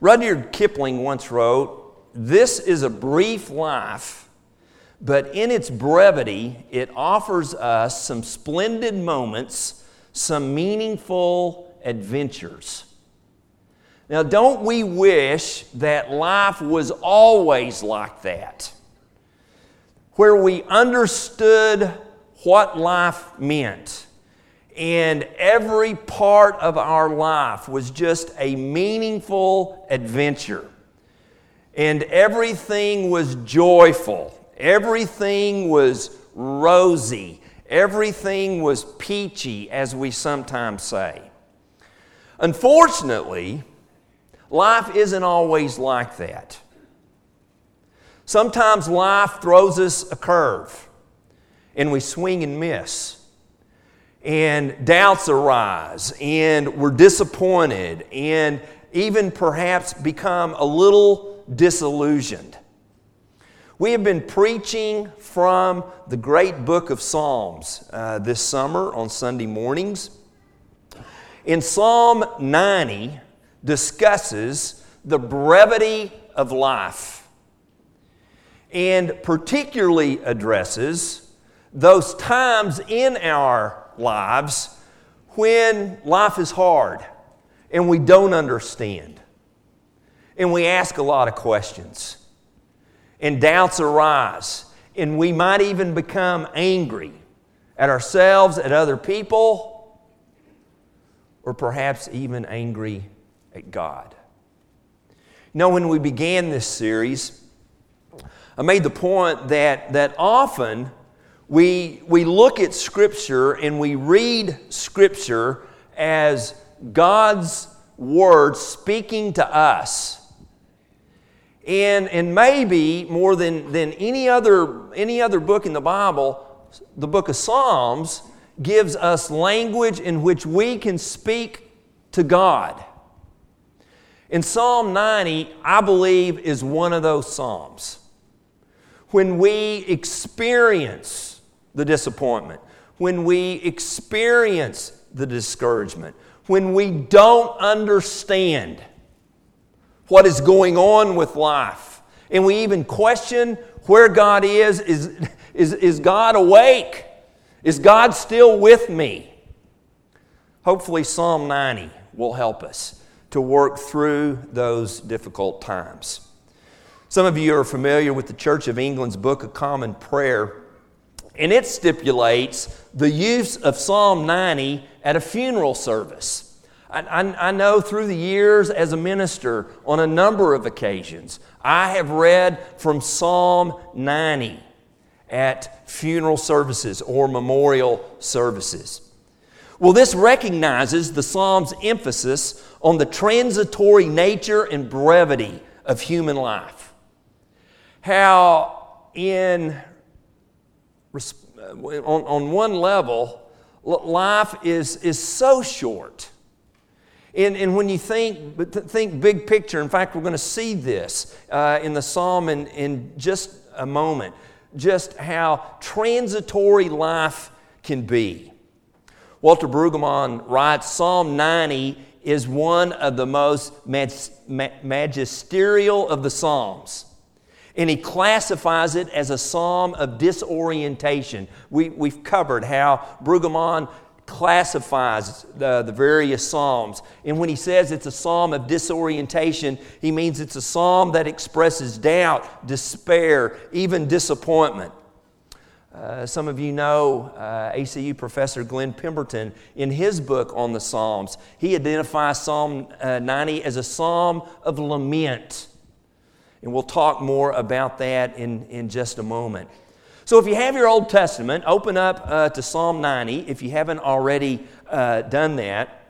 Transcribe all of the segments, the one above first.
Rudyard Kipling once wrote, This is a brief life, but in its brevity, it offers us some splendid moments, some meaningful adventures. Now, don't we wish that life was always like that? Where we understood what life meant, and every part of our life was just a meaningful adventure. And everything was joyful, everything was rosy, everything was peachy, as we sometimes say. Unfortunately, Life isn't always like that. Sometimes life throws us a curve and we swing and miss. And doubts arise, and we're disappointed, and even perhaps become a little disillusioned. We have been preaching from the great book of Psalms uh, this summer on Sunday mornings. In Psalm 90, discusses the brevity of life and particularly addresses those times in our lives when life is hard and we don't understand and we ask a lot of questions and doubts arise and we might even become angry at ourselves, at other people, or perhaps even angry at God. Know, when we began this series, I made the point that, that often we, we look at Scripture and we read Scripture as God's Word speaking to us. And, and maybe more than, than any, other, any other book in the Bible, the book of Psalms gives us language in which we can speak to God. In Psalm 90, I believe, is one of those Psalms. When we experience the disappointment, when we experience the discouragement, when we don't understand what is going on with life, and we even question where God is is, is, is God awake? Is God still with me? Hopefully, Psalm 90 will help us to work through those difficult times. Some of you are familiar with the Church of England's Book of Common Prayer, and it stipulates the use of Psalm 90 at a funeral service. I, I, I, know through the years as a minister, on a number of occasions, I have read from Psalm 90 at funeral services or memorial services. Well, this recognizes the Psalm's emphasis on the transitory nature and brevity of human life. How, in, on, on one level, life is, is so short. And, and when you think, think big picture, in fact, we're going to see this uh, in the psalm in, in just a moment, just how transitory life can be. Walter Brueggemann writes Psalm 90 is one of the most magisterial of the Psalms. And he classifies it as a psalm of disorientation. We, we've covered how Brueggemann classifies the, the various psalms. And when he says it's a psalm of disorientation, he means it's a psalm that expresses doubt, despair, even disappointment. Uh, some of you know uh, ACU professor Glenn Pemberton in his book on the Psalms. He identifies Psalm uh, 90 as a psalm of lament. And we'll talk more about that in, in just a moment. So, if you have your Old Testament, open up uh, to Psalm 90 if you haven't already uh, done that.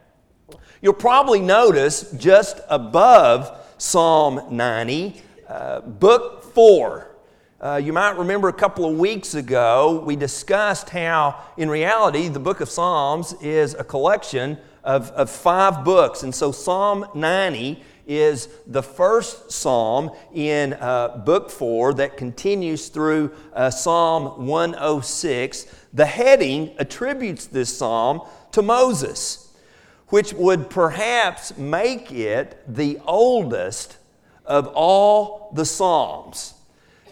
You'll probably notice just above Psalm 90, Book 4 uh, you might remember a couple of weeks ago, we discussed how, in reality, the book of Psalms is a collection of, of five books. And so, Psalm 90 is the first psalm in uh, book four that continues through uh, Psalm 106. The heading attributes this psalm to Moses. which would perhaps make it the oldest of all the Psalms.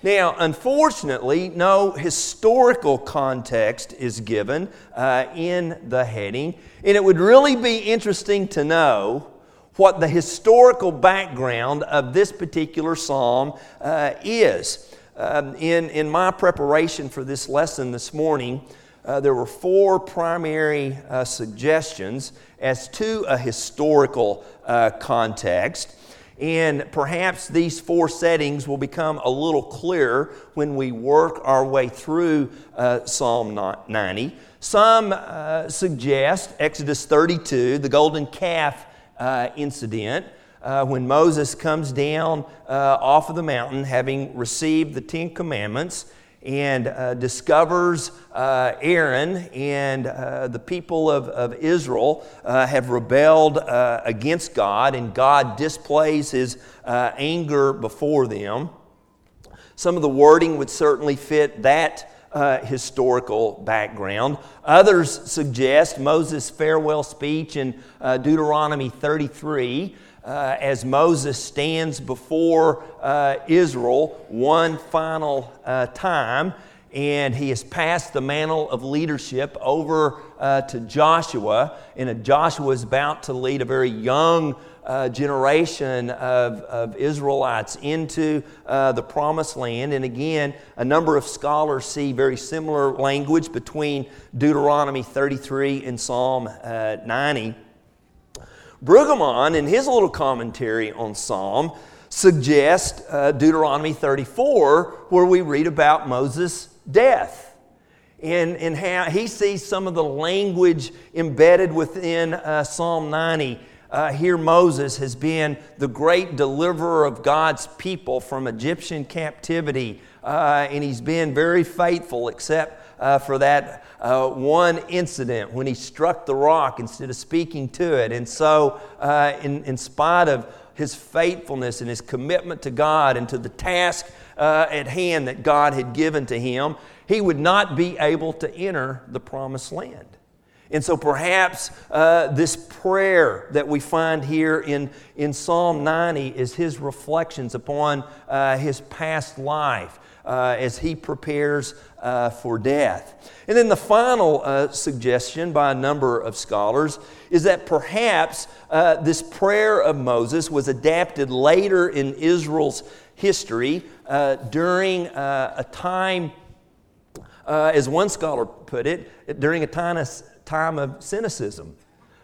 Now, unfortunately, no historical context is given uh, in the heading, and it would really be interesting to know what the historical background of this particular psalm uh, is. Um, in, in my preparation for this lesson this morning, uh, there were four primary uh, suggestions as to a historical uh, context. And perhaps these four settings will become a little clearer when we work our way through uh, Psalm 90. Some uh, suggest Exodus 32, the golden calf uh, incident, uh, when Moses comes down uh, off of the mountain having received the Ten Commandments and uh, discovers uh, Aaron and the people of, of Israel have rebelled against God, and God displays his anger before them. Some of the wording would certainly fit that historical background. Others suggest Moses' farewell speech in Deuteronomy 33 uh, as Moses stands before uh, Israel one final uh, time, and he has passed the mantle of leadership over uh, to Joshua, and Joshua is about to lead a very young uh, generation of, of, Israelites into uh, the promised land. And again, a number of scholars see very similar language between Deuteronomy 33 and Psalm 90. Brueggemann, in his little commentary on Psalm, suggests uh, Deuteronomy 34, where we read about Moses' death. And, and how he sees some of the language embedded within uh, Psalm 90. Uh, here, Moses has been the great deliverer of God's people from Egyptian captivity, uh, and he's been very faithful, except uh, for that uh, one incident when he struck the rock instead of speaking to it. And so, uh, in, in spite of his faithfulness and his commitment to God and to the task uh, at hand that God had given to him, he would not be able to enter the promised land. And so perhaps uh, this prayer that we find here in, in Psalm 90 is his reflections upon uh, his past life uh, as he prepares uh, for death. And then the final uh, suggestion by a number of scholars is that perhaps uh, this prayer of Moses was adapted later in Israel's history during a time, as one scholar put it, during a time of, time of cynicism,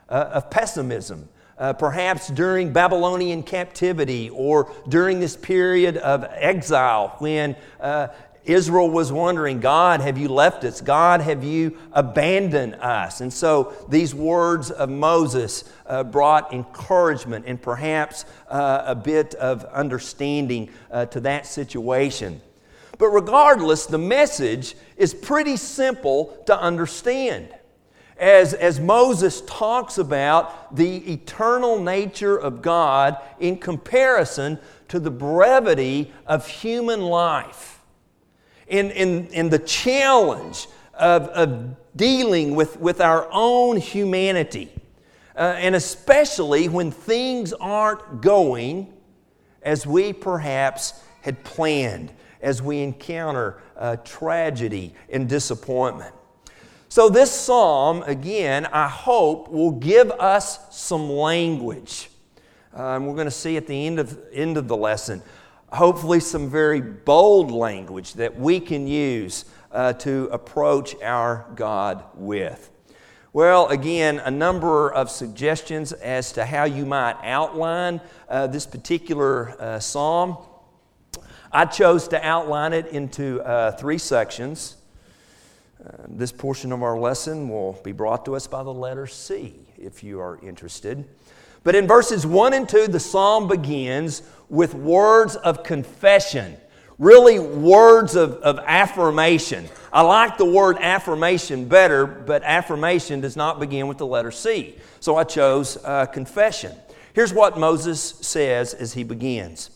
of pessimism. Uh, perhaps during Babylonian captivity or during this period of exile when uh, Israel was wondering, God, have you left us? God, have you abandoned us? And so these words of Moses uh, brought encouragement and perhaps uh, a bit of understanding uh, to that situation. But regardless, the message is pretty simple to understand as, as Moses talks about the eternal nature of God in comparison to the brevity of human life. In, in, in the challenge of, of dealing with, with our own humanity, uh, and especially when things aren't going as we perhaps had planned, as we encounter uh, tragedy and disappointment. So, this psalm, again, I hope will give us some language. Um, we're going to see at the end of, end of the lesson, hopefully, some very bold language that we can use uh, to approach our God with. Well, again, a number of suggestions as to how you might outline uh, this particular uh, psalm. I chose to outline it into uh, three sections. Uh, this portion of our lesson will be brought to us by the letter C, if you are interested. But in verses 1 and 2, the psalm begins with words of confession, really words of, of affirmation. I like the word affirmation better, but affirmation does not begin with the letter C. So I chose uh, confession. Here's what Moses says as he begins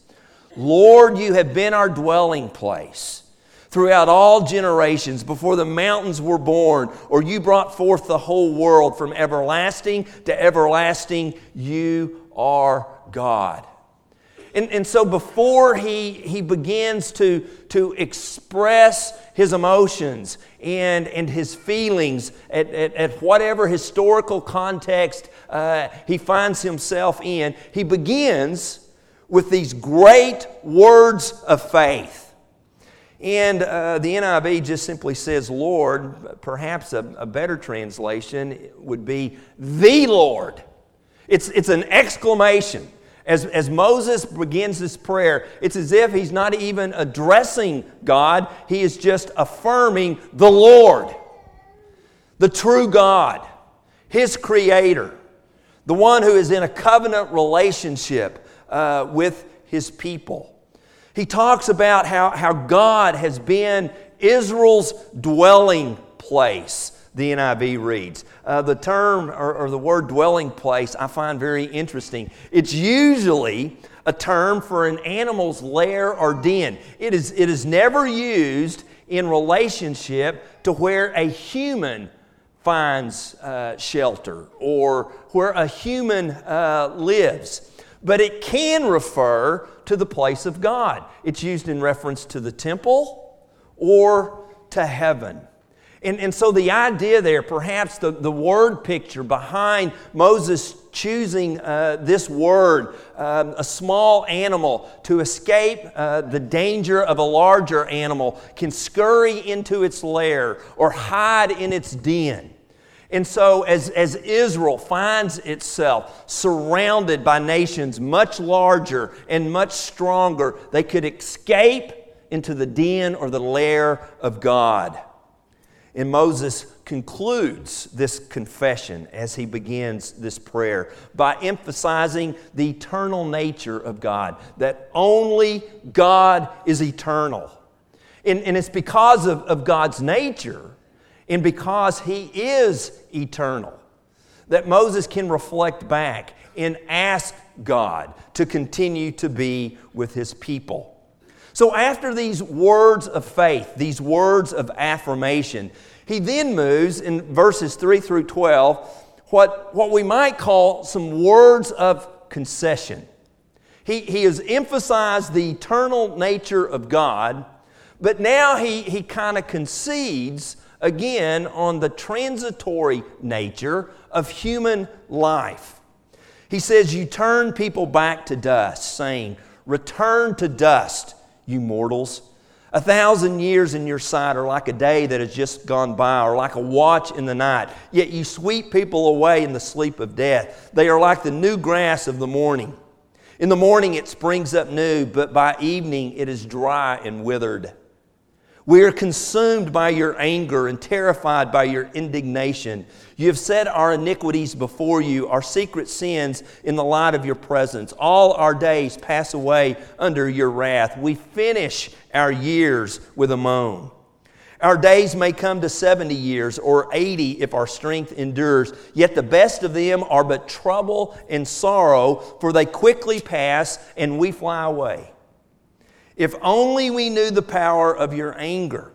Lord, you have been our dwelling place throughout all generations, before the mountains were born, or you brought forth the whole world from everlasting to everlasting, you are God. And, and so before he, he begins to, to express his emotions and, and his feelings at, at, at whatever historical context uh, he finds himself in, he begins with these great words of faith. And uh, the NIV just simply says Lord. Perhaps a, a better translation would be the Lord. It's, it's an exclamation. As, as Moses begins this prayer, it's as if he's not even addressing God, he is just affirming the Lord, the true God, his creator, the one who is in a covenant relationship uh, with his people. He talks about how, how God has been Israel's dwelling place the NIV reads. Uh, the term or, or the word dwelling place I find very interesting. It's usually a term for an animal's lair or den. It is, it is never used in relationship to where a human finds uh, shelter or where a human uh, lives. But it can refer to the place of God. It's used in reference to the temple or to heaven. And, and so the idea there, perhaps the, the word picture behind Moses choosing uh, this word, um, a small animal, to escape uh, the danger of a larger animal, can scurry into its lair or hide in its den. And so, as, as Israel finds itself surrounded by nations much larger and much stronger, they could escape into the den or the lair of God. And Moses concludes this confession as he begins this prayer by emphasizing the eternal nature of God, that only God is eternal. And, and it's because of, of God's nature and because he is eternal that Moses can reflect back and ask God to continue to be with his people. So, after these words of faith, these words of affirmation, he then moves in verses 3 through 12 what, what we might call some words of concession. He, he has emphasized the eternal nature of God, but now he, he kind of concedes again on the transitory nature of human life. He says, You turn people back to dust, saying, Return to dust you mortals. A thousand years in your sight are like a day that has just gone by, or like a watch in the night. Yet you sweep people away in the sleep of death. They are like the new grass of the morning. In the morning it springs up new, but by evening it is dry and withered. We are consumed by your anger and terrified by your indignation. You have set our iniquities before you, our secret sins in the light of your presence. All our days pass away under your wrath. We finish our years with a moan. Our days may come to 70 years or 80 if our strength endures, yet the best of them are but trouble and sorrow, for they quickly pass and we fly away. If only we knew the power of your anger.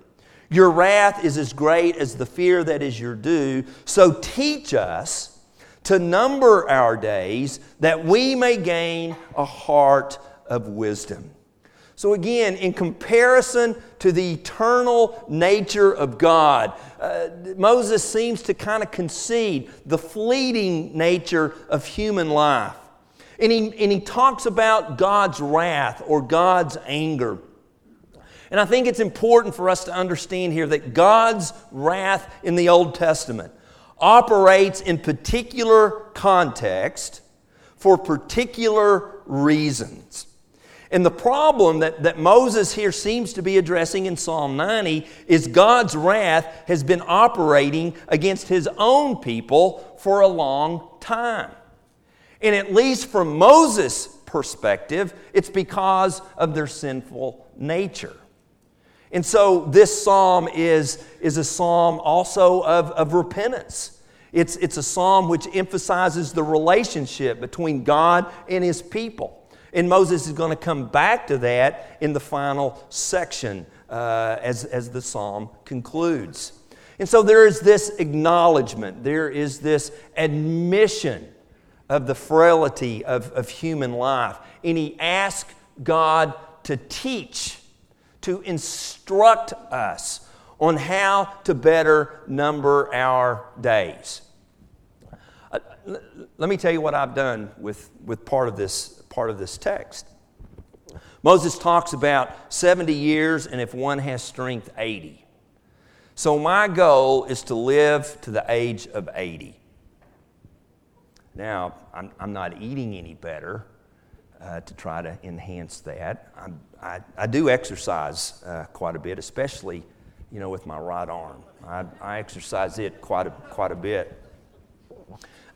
Your wrath is as great as the fear that is your due. So teach us to number our days that we may gain a heart of wisdom. So, again, in comparison to the eternal nature of God, uh, Moses seems to kind of concede the fleeting nature of human life. And he, and he talks about God's wrath or God's anger. And I think it's important for us to understand here that God's wrath in the Old Testament operates in particular context for particular reasons. And the problem that, that Moses here seems to be addressing in Psalm 90 is God's wrath has been operating against his own people for a long time. And at least from Moses' perspective, it's because of their sinful nature. And so this psalm is, is a psalm also of, of repentance. It's, it's a psalm which emphasizes the relationship between God and his people. And Moses is going to come back to that in the final section uh, as, as the psalm concludes. And so there is this acknowledgement, there is this admission of the frailty of, of human life. And he asks God to teach, to instruct us on how to better number our days. Uh, let me tell you what I've done with, with part, of this, part of this text. Moses talks about 70 years, and if one has strength, 80. So, my goal is to live to the age of 80. Now, I'm, I'm not eating any better uh, to try to enhance that. I, I do exercise uh, quite a bit, especially you know, with my right arm. I, I exercise it quite a, quite a bit.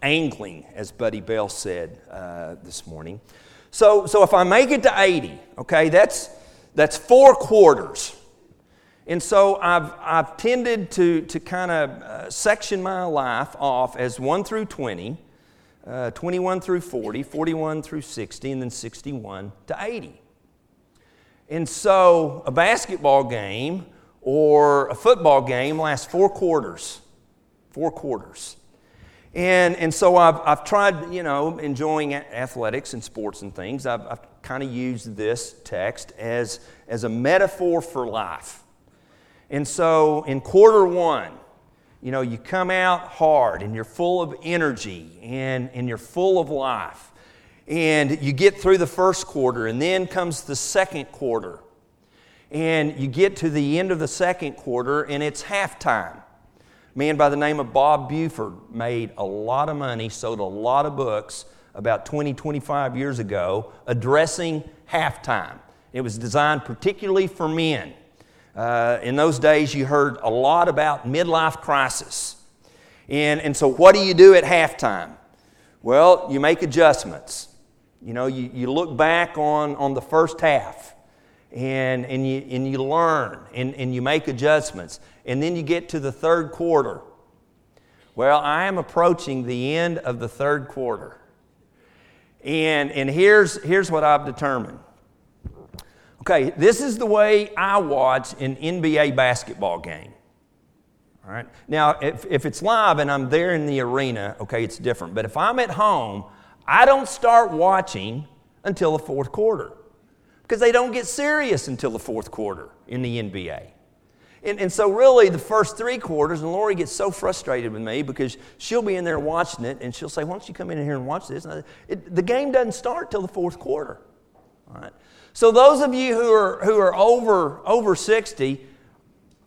Angling, as Buddy Bell said uh, this morning. So, so if I make it to 80, okay, that's, that's four quarters. And so I've, I've tended to, to kind of uh, section my life off as 1 through 20, uh, 21 through 40, 41 through 60, and then 61 to 80. And so a basketball game or a football game lasts four quarters. Four quarters. And, and so I've, I've tried, you know, enjoying athletics and sports and things. I've, I've kind of used this text as, as a metaphor for life. And so in quarter one, you know, you come out hard and you're full of energy and, and you're full of life. And you get through the first quarter, and then comes the second quarter and you get to the end of the second quarter and it's halftime. A man by the name of Bob Buford made a lot of money, sold a lot of books about 20, 25 years ago addressing halftime. It was designed particularly for men. Uh, in those days, you heard a lot about midlife crisis. And, and so, what do you do at halftime? Well, you make adjustments. You know, you, you look back on, on the first half and, and, you, and you learn and, and you make adjustments. And then you get to the third quarter. Well, I am approaching the end of the third quarter. And, and here's, here's what I've determined. Okay, this is the way I watch an NBA basketball game. All right. Now, if, if it's live and I'm there in the arena, okay, it's different. But if I'm at home, I don't start watching until the fourth quarter because they don't get serious until the fourth quarter in the NBA. And, and, so, really, the first three quarters, and Lori gets so frustrated with me because she'll be in there watching it and she'll say, Why don't you come in here and watch this? And it, the game doesn't start till the fourth quarter. All right? So, those of you who are, who are over, over 60,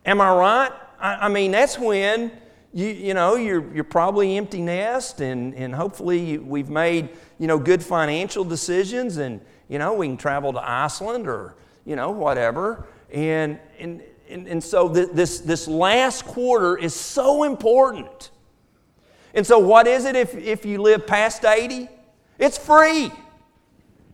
am I right? I, I mean, that's when you, you know, you're, you're probably empty nest, and, and hopefully, we've made you know, good financial decisions and you know, we can travel to Iceland or, you know, whatever. And, and, and, and so th- this, this last quarter is so important. And so, what is it if, if you live past 80? It's free.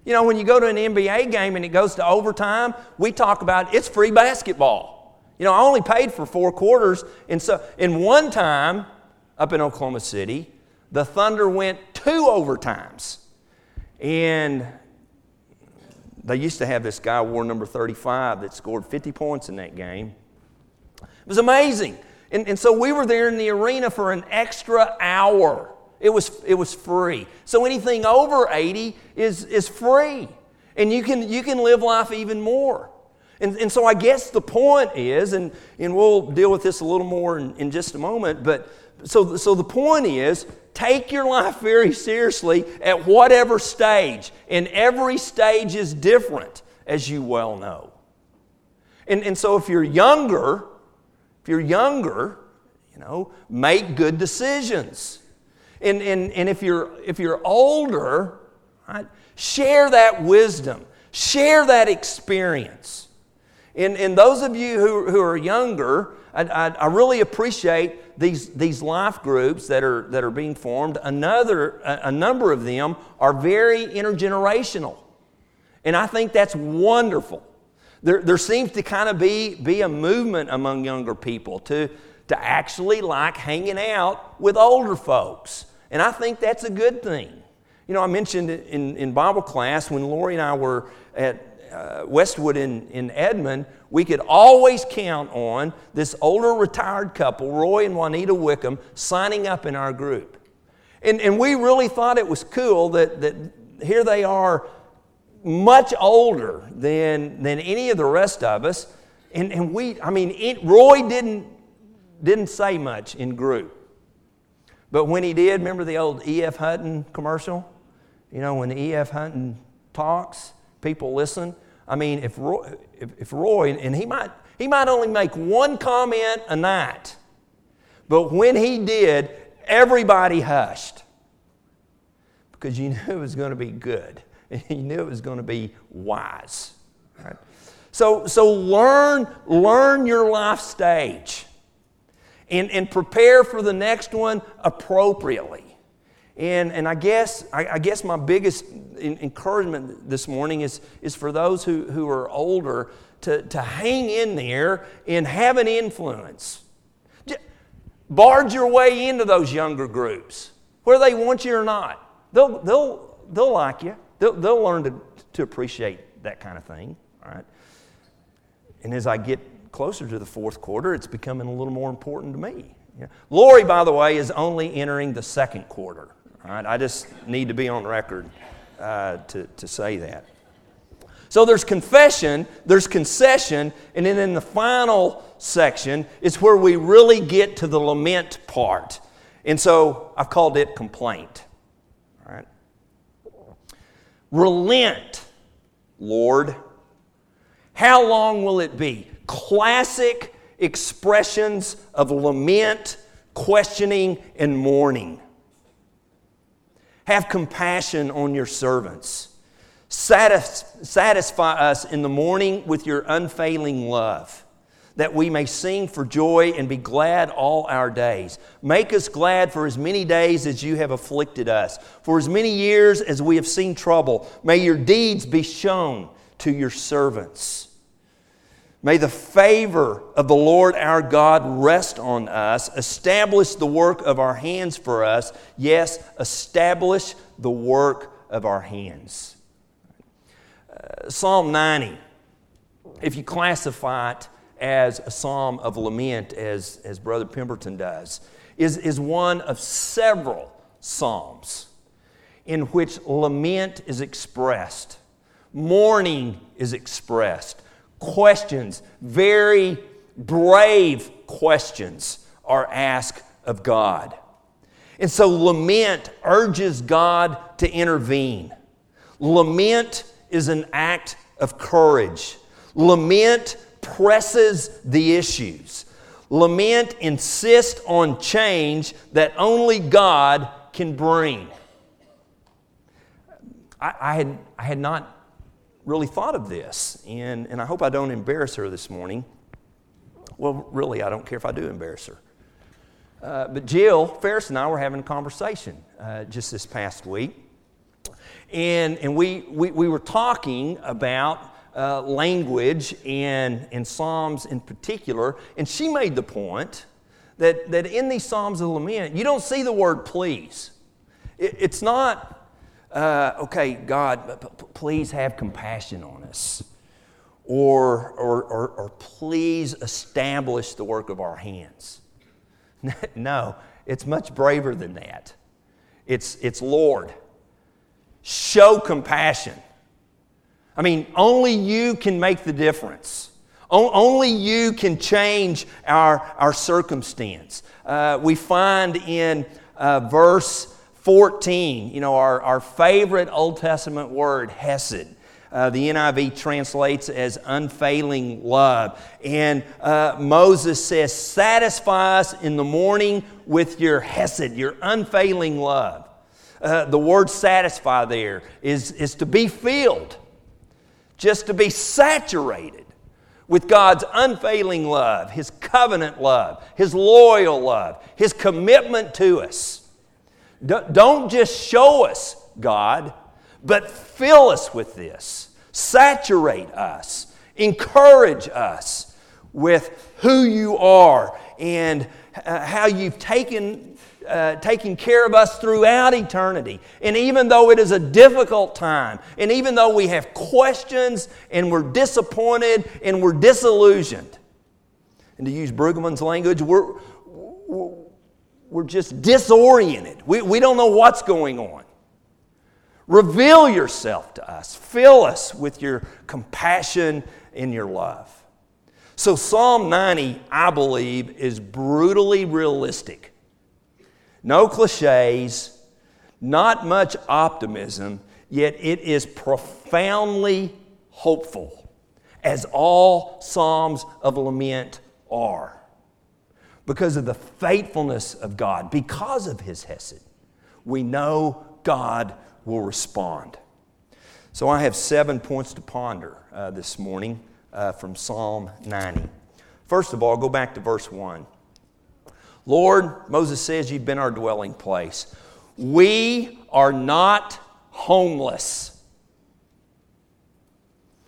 You know, when you go to an NBA game and it goes to overtime, we talk about it's free basketball. You know, I only paid for four quarters. And so, in one time up in Oklahoma City, the Thunder went two overtimes. And they used to have this guy, wore number 35, that scored 50 points in that game. It was amazing. And, and so we were there in the arena for an extra hour. It was, it was free. So anything over 80 is, is free. And you can, you can live life even more. And, and so I guess the point is, and, and we'll deal with this a little more in, in just a moment, but so, so the point is take your life very seriously at whatever stage. And every stage is different, as you well know. And, and so if you're younger, if you're younger, you know, make good decisions. And, and, and if, you're, if you're older, right, share that wisdom, share that experience. And, and those of you who, who are younger, I, I, I really appreciate these, these life groups that are, that are being formed. Another, a, a number of them are very intergenerational. And I think that's wonderful. There, there seems to kind of be, be a movement among younger people to, to actually like hanging out with older folks. And I think that's a good thing. You know, I mentioned in, in Bible class when Lori and I were at, uh, Westwood in, in Edmond, we could always count on this older retired couple, Roy and Juanita Wickham, signing up in our group. And, and we really thought it was cool that, that here they are, much older than, than any of the rest of us. And, and we, I mean, it, Roy didn't, didn't say much in group. But when he did, remember the old E.F. Hutton commercial? You know, when E.F. Hutton talks, people listen. I mean, if Roy, if, if Roy and he might, he might only make one comment a night, but when he did, everybody hushed because you knew it was going to be good. You knew it was going to be wise. Right? So, so learn, learn your life stage and, and prepare for the next one appropriately. And, and I, guess, I, I guess my biggest encouragement this morning is, is for those who, who are older to, to hang in there and have an influence. Barge your way into those younger groups, whether they want you or not. They'll, they'll, they'll like you, they'll, they'll learn to, to appreciate that kind of thing. All right? And as I get closer to the fourth quarter, it's becoming a little more important to me. Yeah. Lori, by the way, is only entering the second quarter. All right? I just need to be on record uh, to, to say that. So there's confession, there's concession, and then in the final section is where we really get to the lament part. And so I've called it complaint. All right? Relent, Lord. How long will it be? Classic expressions of lament, questioning, and mourning. Have compassion on your servants. satisfy us in the morning with your unfailing love, that we may sing for joy and be glad all our days. Make us glad for as many days as you have afflicted us, for as many years as we have seen trouble. May your deeds be shown to your servants. May the favor of the Lord our God rest on us, establish the work of our hands for us. Yes, establish the work of our hands. Uh, psalm 90, if you classify it as a psalm of lament, as, as Brother Pemberton does, is, is one of several psalms in which lament is expressed, mourning is expressed questions, very brave questions, are asked of God. And so lament urges God to intervene. Lament is an act of courage. Lament presses the issues. Lament insists on change that only God can bring. I, I, had, I had not really thought of this, and, and I hope I don't embarrass her this morning. Well, really, I don't care if I do embarrass her. Uh, but Jill Ferris and I were having a conversation uh, just this past week. And, and we, we, we were talking about uh, language and, and Psalms in particular. And she made the point that, that in these Psalms of Lament, you don't see the word please. It, it's not uh, okay, God, p- please have compassion on us. Or, or, or, or please establish the work of our hands. no, it's much braver than that. It's, it's Lord, show compassion. I mean, only you can make the difference. O- only you can change our, our circumstance. Uh, we find in uh, verse 14, you know, our, our favorite Old Testament word, hesed. Uh, the NIV translates as unfailing love. And uh, Moses says, Satisfy us in the morning with your hesed, your unfailing love. Uh, the word satisfy there is, is to be filled, just to be saturated with God's unfailing love, His covenant love, His loyal love, His commitment to us. Don't just show us God, but fill us with this. Saturate us. Encourage us with who you are and uh, how you've taken uh, taking care of us throughout eternity. And even though it is a difficult time, and even though we have questions and we're disappointed and we're disillusioned, and to use Brueggemann's language, we're, we're just disoriented. We, we don't know what's going on. Reveal yourself to us. Fill us with your compassion and your love. So, Psalm 90, I believe, is brutally realistic. No cliches, not much optimism, yet it is profoundly hopeful, as all Psalms of lament are. Because of the faithfulness of God, because of His Hesed, we know God will respond. So I have seven points to ponder uh, this morning uh, from Psalm 90. First of all, go back to verse 1. Lord, Moses says, You've been our dwelling place. We are not homeless.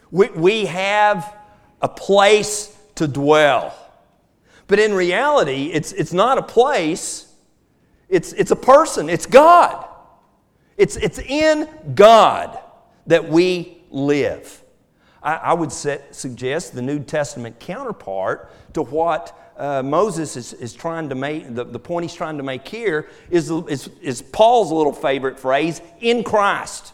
We, we have a place to dwell. But in reality, it's, it's not a place, it's, it's a person, it's God. It's, it's in God that we live. I, I would set, suggest the New Testament counterpart to what uh, Moses is, is trying to make, the, the point he's trying to make here is, is, is Paul's little favorite phrase, in Christ.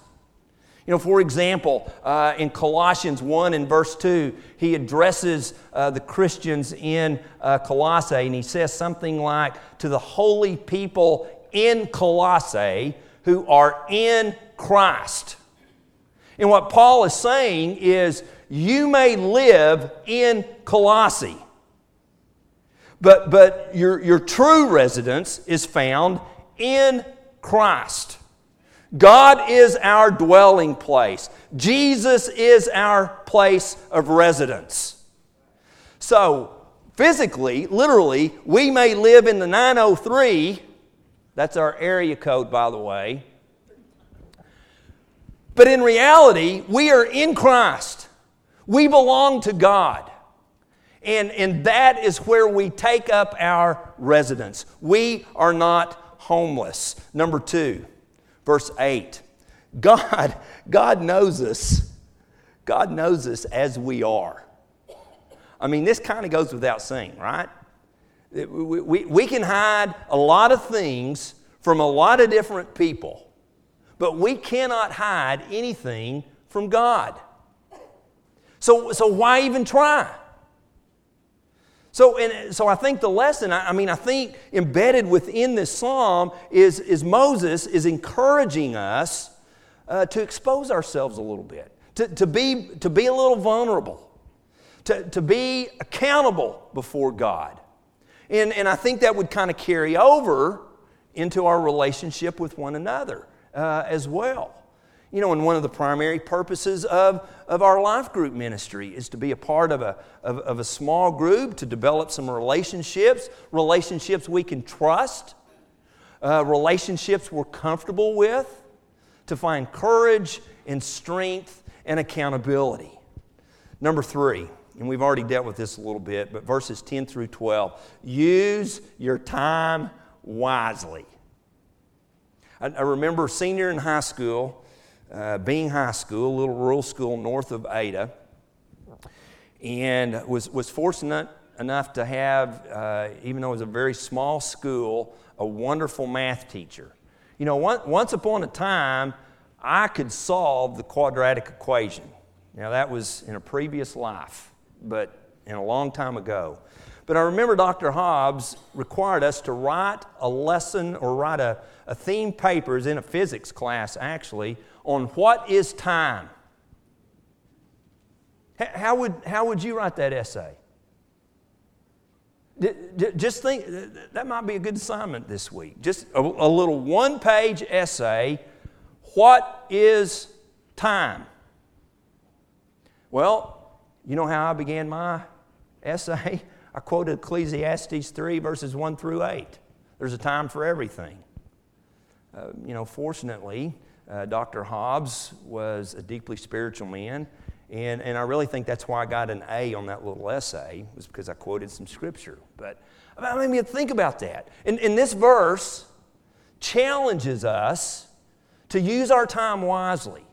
You know, for example, uh, in Colossians 1 and verse 2, he addresses uh, the Christians in uh, Colossae and he says something like, To the holy people in Colossae, who are in Christ. And what Paul is saying is, you may live in Colossae, but, but your, your true residence is found in Christ. God is our dwelling place. Jesus is our place of residence. So, physically, literally, we may live in the 903 that's our area code, by the way. But in reality, we are in Christ. We belong to God. And, and that is where we take up our residence. We are not homeless. Number two, verse 8. God, God knows us. God knows us as we are. I mean, this kind of goes without saying, right? We, we, we can hide a lot of things from a lot of different people, but we cannot hide anything from God. So, so why even try? So, and, so I think the lesson, I, I mean, I think embedded within this psalm is, is Moses is encouraging us uh, to expose ourselves a little bit, to, to, be, to be a little vulnerable, to, to be accountable before God. And, and I think that would kind of carry over into our relationship with one another uh, as well. You know, and one of the primary purposes of, of our life group ministry is to be a part of a, of, of a small group, to develop some relationships, relationships we can trust, uh, relationships we're comfortable with, to find courage and strength and accountability. Number three, and we've already dealt with this a little bit, but verses 10 through 12 use your time wisely. I, I remember senior in high school, uh, being high school, a little rural school north of Ada, and was, was fortunate enough to have, uh, even though it was a very small school, a wonderful math teacher. You know, one, once upon a time, I could solve the quadratic equation. Now, that was in a previous life but in a long time ago. But I remember Dr. Hobbs required us to write a lesson or write a, a theme papers in a physics class, actually, on what is time. How would, how would you write that essay? Just think, that might be a good assignment this week. Just a, little one page essay. What is time? Well, you know how I began my essay? I quoted Ecclesiastes 3, verses 1 through 8. There's a time for everything. Uh, you know, fortunately, uh, Dr. Hobbs was a deeply spiritual man, and, and I really think that's why I got an A on that little essay, was because I quoted some scripture. But I mean, think about that. In, in this verse, challenges us to use our time wisely.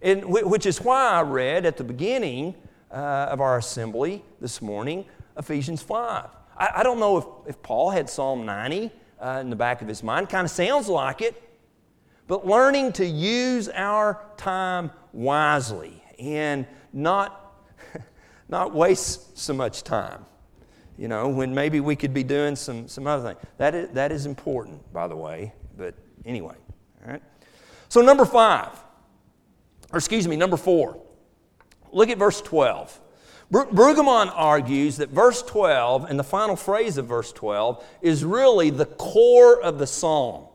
And, which is why I read at the beginning uh, of our assembly this morning Ephesians 5. I, I don't know if, if Paul had Psalm 90 uh, in the back of his mind, kind of sounds like it. But learning to use our time wisely and not, not waste so much time you know, when maybe we could be doing some, some other thing. That is, that is important, by the way, but anyway, all right? So, number five, or excuse me, number four, look at verse 12. Brueggemann argues that verse 12 and the final phrase of verse 12 is really the core of the psalm.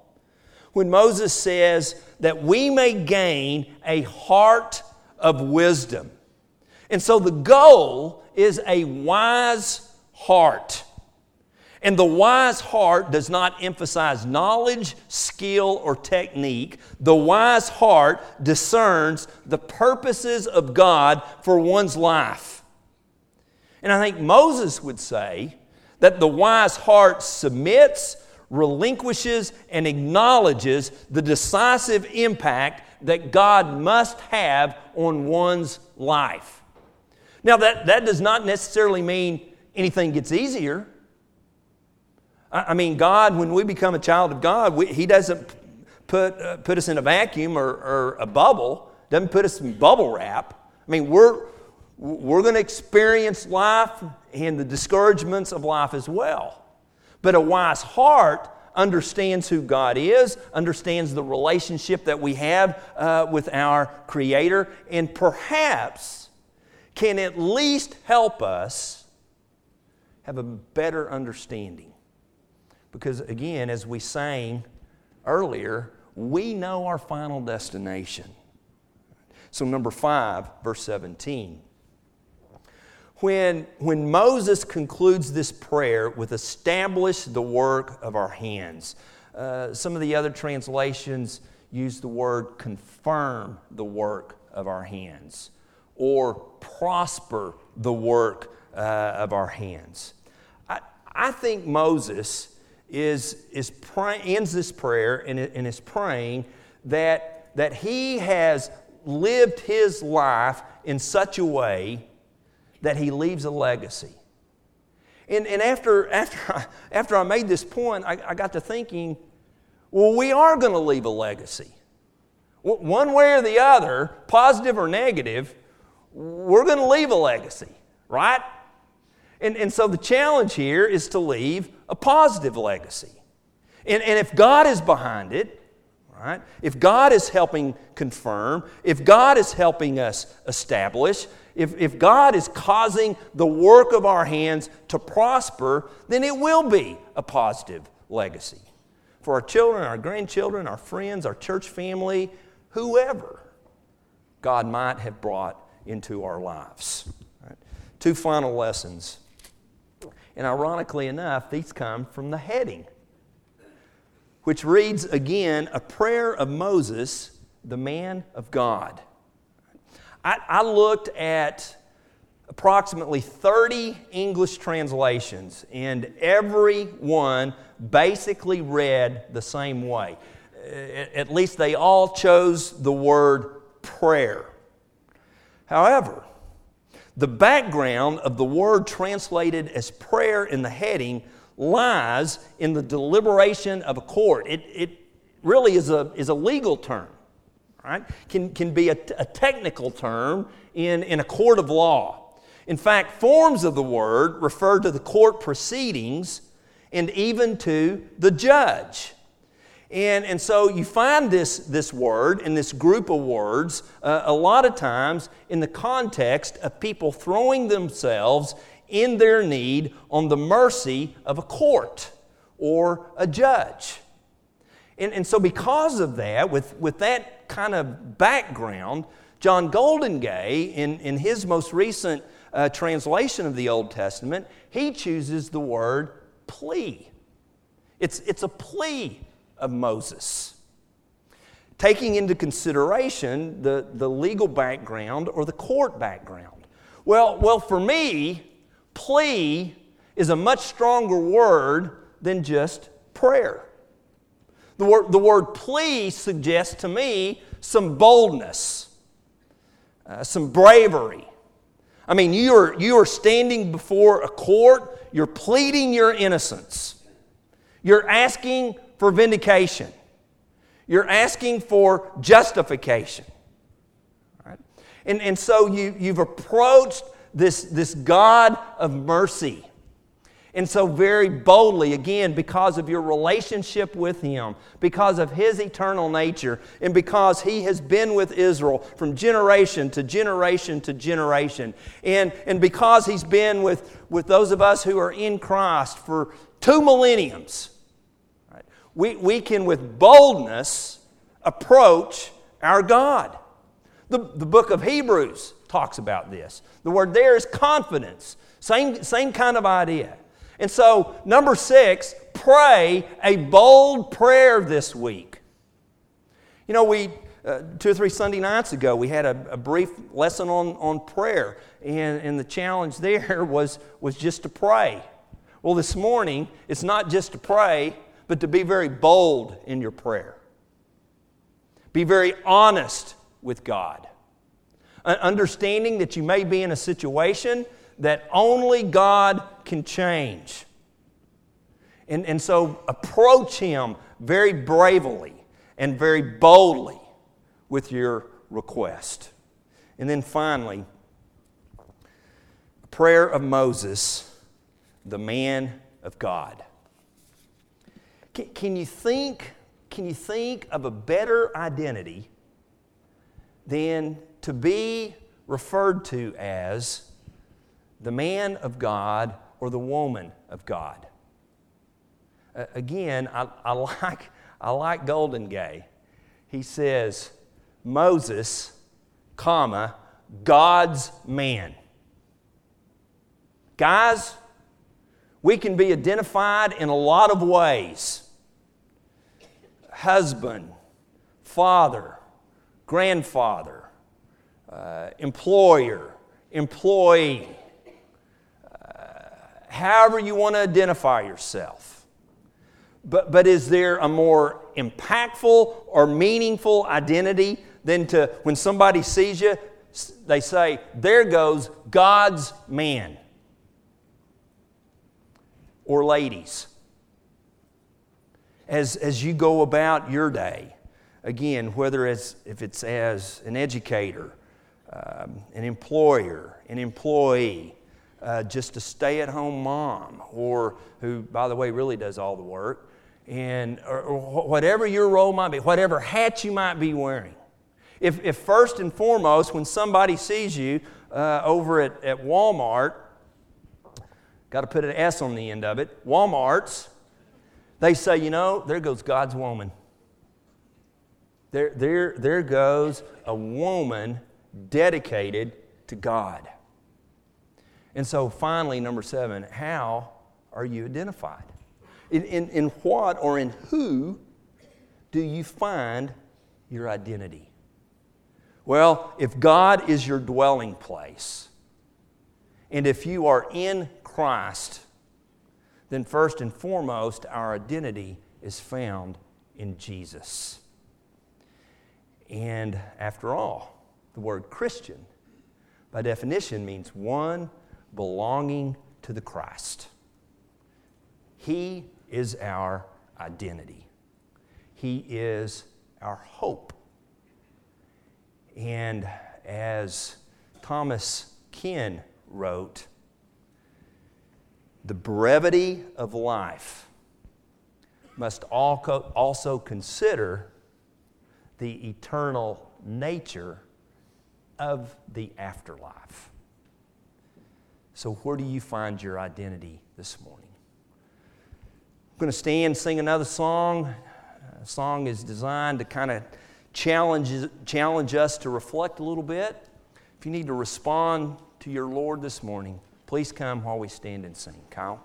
When Moses says that we may gain a heart of wisdom. And so the goal is a wise heart. And the wise heart does not emphasize knowledge, skill, or technique. The wise heart discerns the purposes of God for one's life. And I think Moses would say that the wise heart submits, relinquishes, and acknowledges the decisive impact that God must have on one's life. Now, that, that does not necessarily mean anything gets easier. I mean, God, when we become a child of God, we, He doesn't put, uh, put us in a vacuum or, or a bubble, doesn't put us in bubble wrap. I mean, we're, we're going to experience life and the discouragements of life as well. But a wise heart understands who God is, understands the relationship that we have uh, with our Creator, and perhaps can at least help us have a better understanding. Because again, as we sang earlier, we know our final destination. So, number five, verse 17. When, when Moses concludes this prayer with establish the work of our hands, uh, some of the other translations use the word confirm the work of our hands or prosper the work uh, of our hands. I, I think Moses is, is pray, ends this prayer and, and is praying that, that he has lived his life in such a way that he leaves a legacy. And, and after, after, I, after I made this point, I, I got to thinking, well, we are going to leave a legacy. One way or the other, positive or negative, we're going to leave a legacy, right? And, and so the challenge here is to leave a positive legacy. And, and if God is behind it, right, if God is helping confirm, if God is helping us establish, if, if God is causing the work of our hands to prosper, then it will be a positive legacy for our children, our grandchildren, our friends, our church family, whoever God might have brought into our lives. Right? Two final lessons and ironically enough, these come from the heading, which reads again a prayer of Moses, the man of God. I, I looked at approximately 30 English translations, and every one basically read the same way. At least they all chose the word prayer. However, the background of the word translated as prayer in the heading lies in the deliberation of a court. It, it really is a, is a legal term, right? Can, can be a, a technical term in, in a court of law. In fact, forms of the word refer to the court proceedings and even to the judge. And, and so you find this, this word and this group of words uh, a lot of times in the context of people throwing themselves in their need on the mercy of a court or a judge. And, and so, because of that, with, with that kind of background, John Goldingay, in, in his most recent uh, translation of the Old Testament, he chooses the word plea. It's, it's a plea of Moses, taking into consideration the, the legal background or the court background. Well, well, for me, plea is a much stronger word than just prayer. The word, the word please suggests to me some boldness, uh, some bravery. I mean, you are, you are standing before a court, you're pleading your innocence, you're asking for vindication, you're asking for justification. Right? And, and so you, you've approached this, this God of mercy and so, very boldly, again, because of your relationship with Him, because of His eternal nature, and because He has been with Israel from generation to generation to generation, and, and because He's been with, with those of us who are in Christ for two millenniums, right, we, we can with boldness approach our God. The, the book of Hebrews talks about this. The word there is confidence, same, same kind of idea. And so, number six, pray a bold prayer this week. You know, we, uh, two or three Sunday nights ago, we had a, a brief lesson on, on prayer, and, and the challenge there was, was just to pray. Well, this morning, it's not just to pray, but to be very bold in your prayer. Be very honest with God. Understanding that you may be in a situation that only God can change. And, and so approach Him very bravely and very boldly with your request. And then finally, a prayer of Moses, the man of God. Can, can, you think, can you think of a better identity than to be referred to as the man of God or the woman of God. Uh, again, I, I, like, I like Goldingay. He says, Moses, comma, God's man. Guys, we can be identified in a lot of ways husband, father, grandfather, uh, employer, employee however you want to identify yourself. But, but is there a more impactful or meaningful identity than to, when somebody sees you, they say, There goes God's man or ladies. As, as you go about your day, again, whether it's, if it's as an educator, um, an employer, an employee, uh, just a stay at home mom, or who, by the way, really does all the work, and or, or whatever your role might be, whatever hat you might be wearing. If, if first and foremost, when somebody sees you uh, over at, at Walmart, got to put an S on the end of it, Walmart's, they say, you know, there goes God's woman. There, there, there goes a woman dedicated to God. And so, finally, number seven, how are you identified? In, in, in what or in who do you find your identity? Well, if God is your dwelling place, and if you are in Christ, then first and foremost, our identity is found in Jesus. And after all, the word Christian, by definition, means one belonging to the Christ. He is our identity, He is our hope. And as Thomas Ken wrote, the brevity of life must also consider the eternal nature of the afterlife. So, where do you find your identity this morning? I'm going to stand sing another song. A song is designed to kind of challenge, challenge us to reflect a little bit. If you need to respond to your Lord this morning, please come while we stand and sing. Kyle?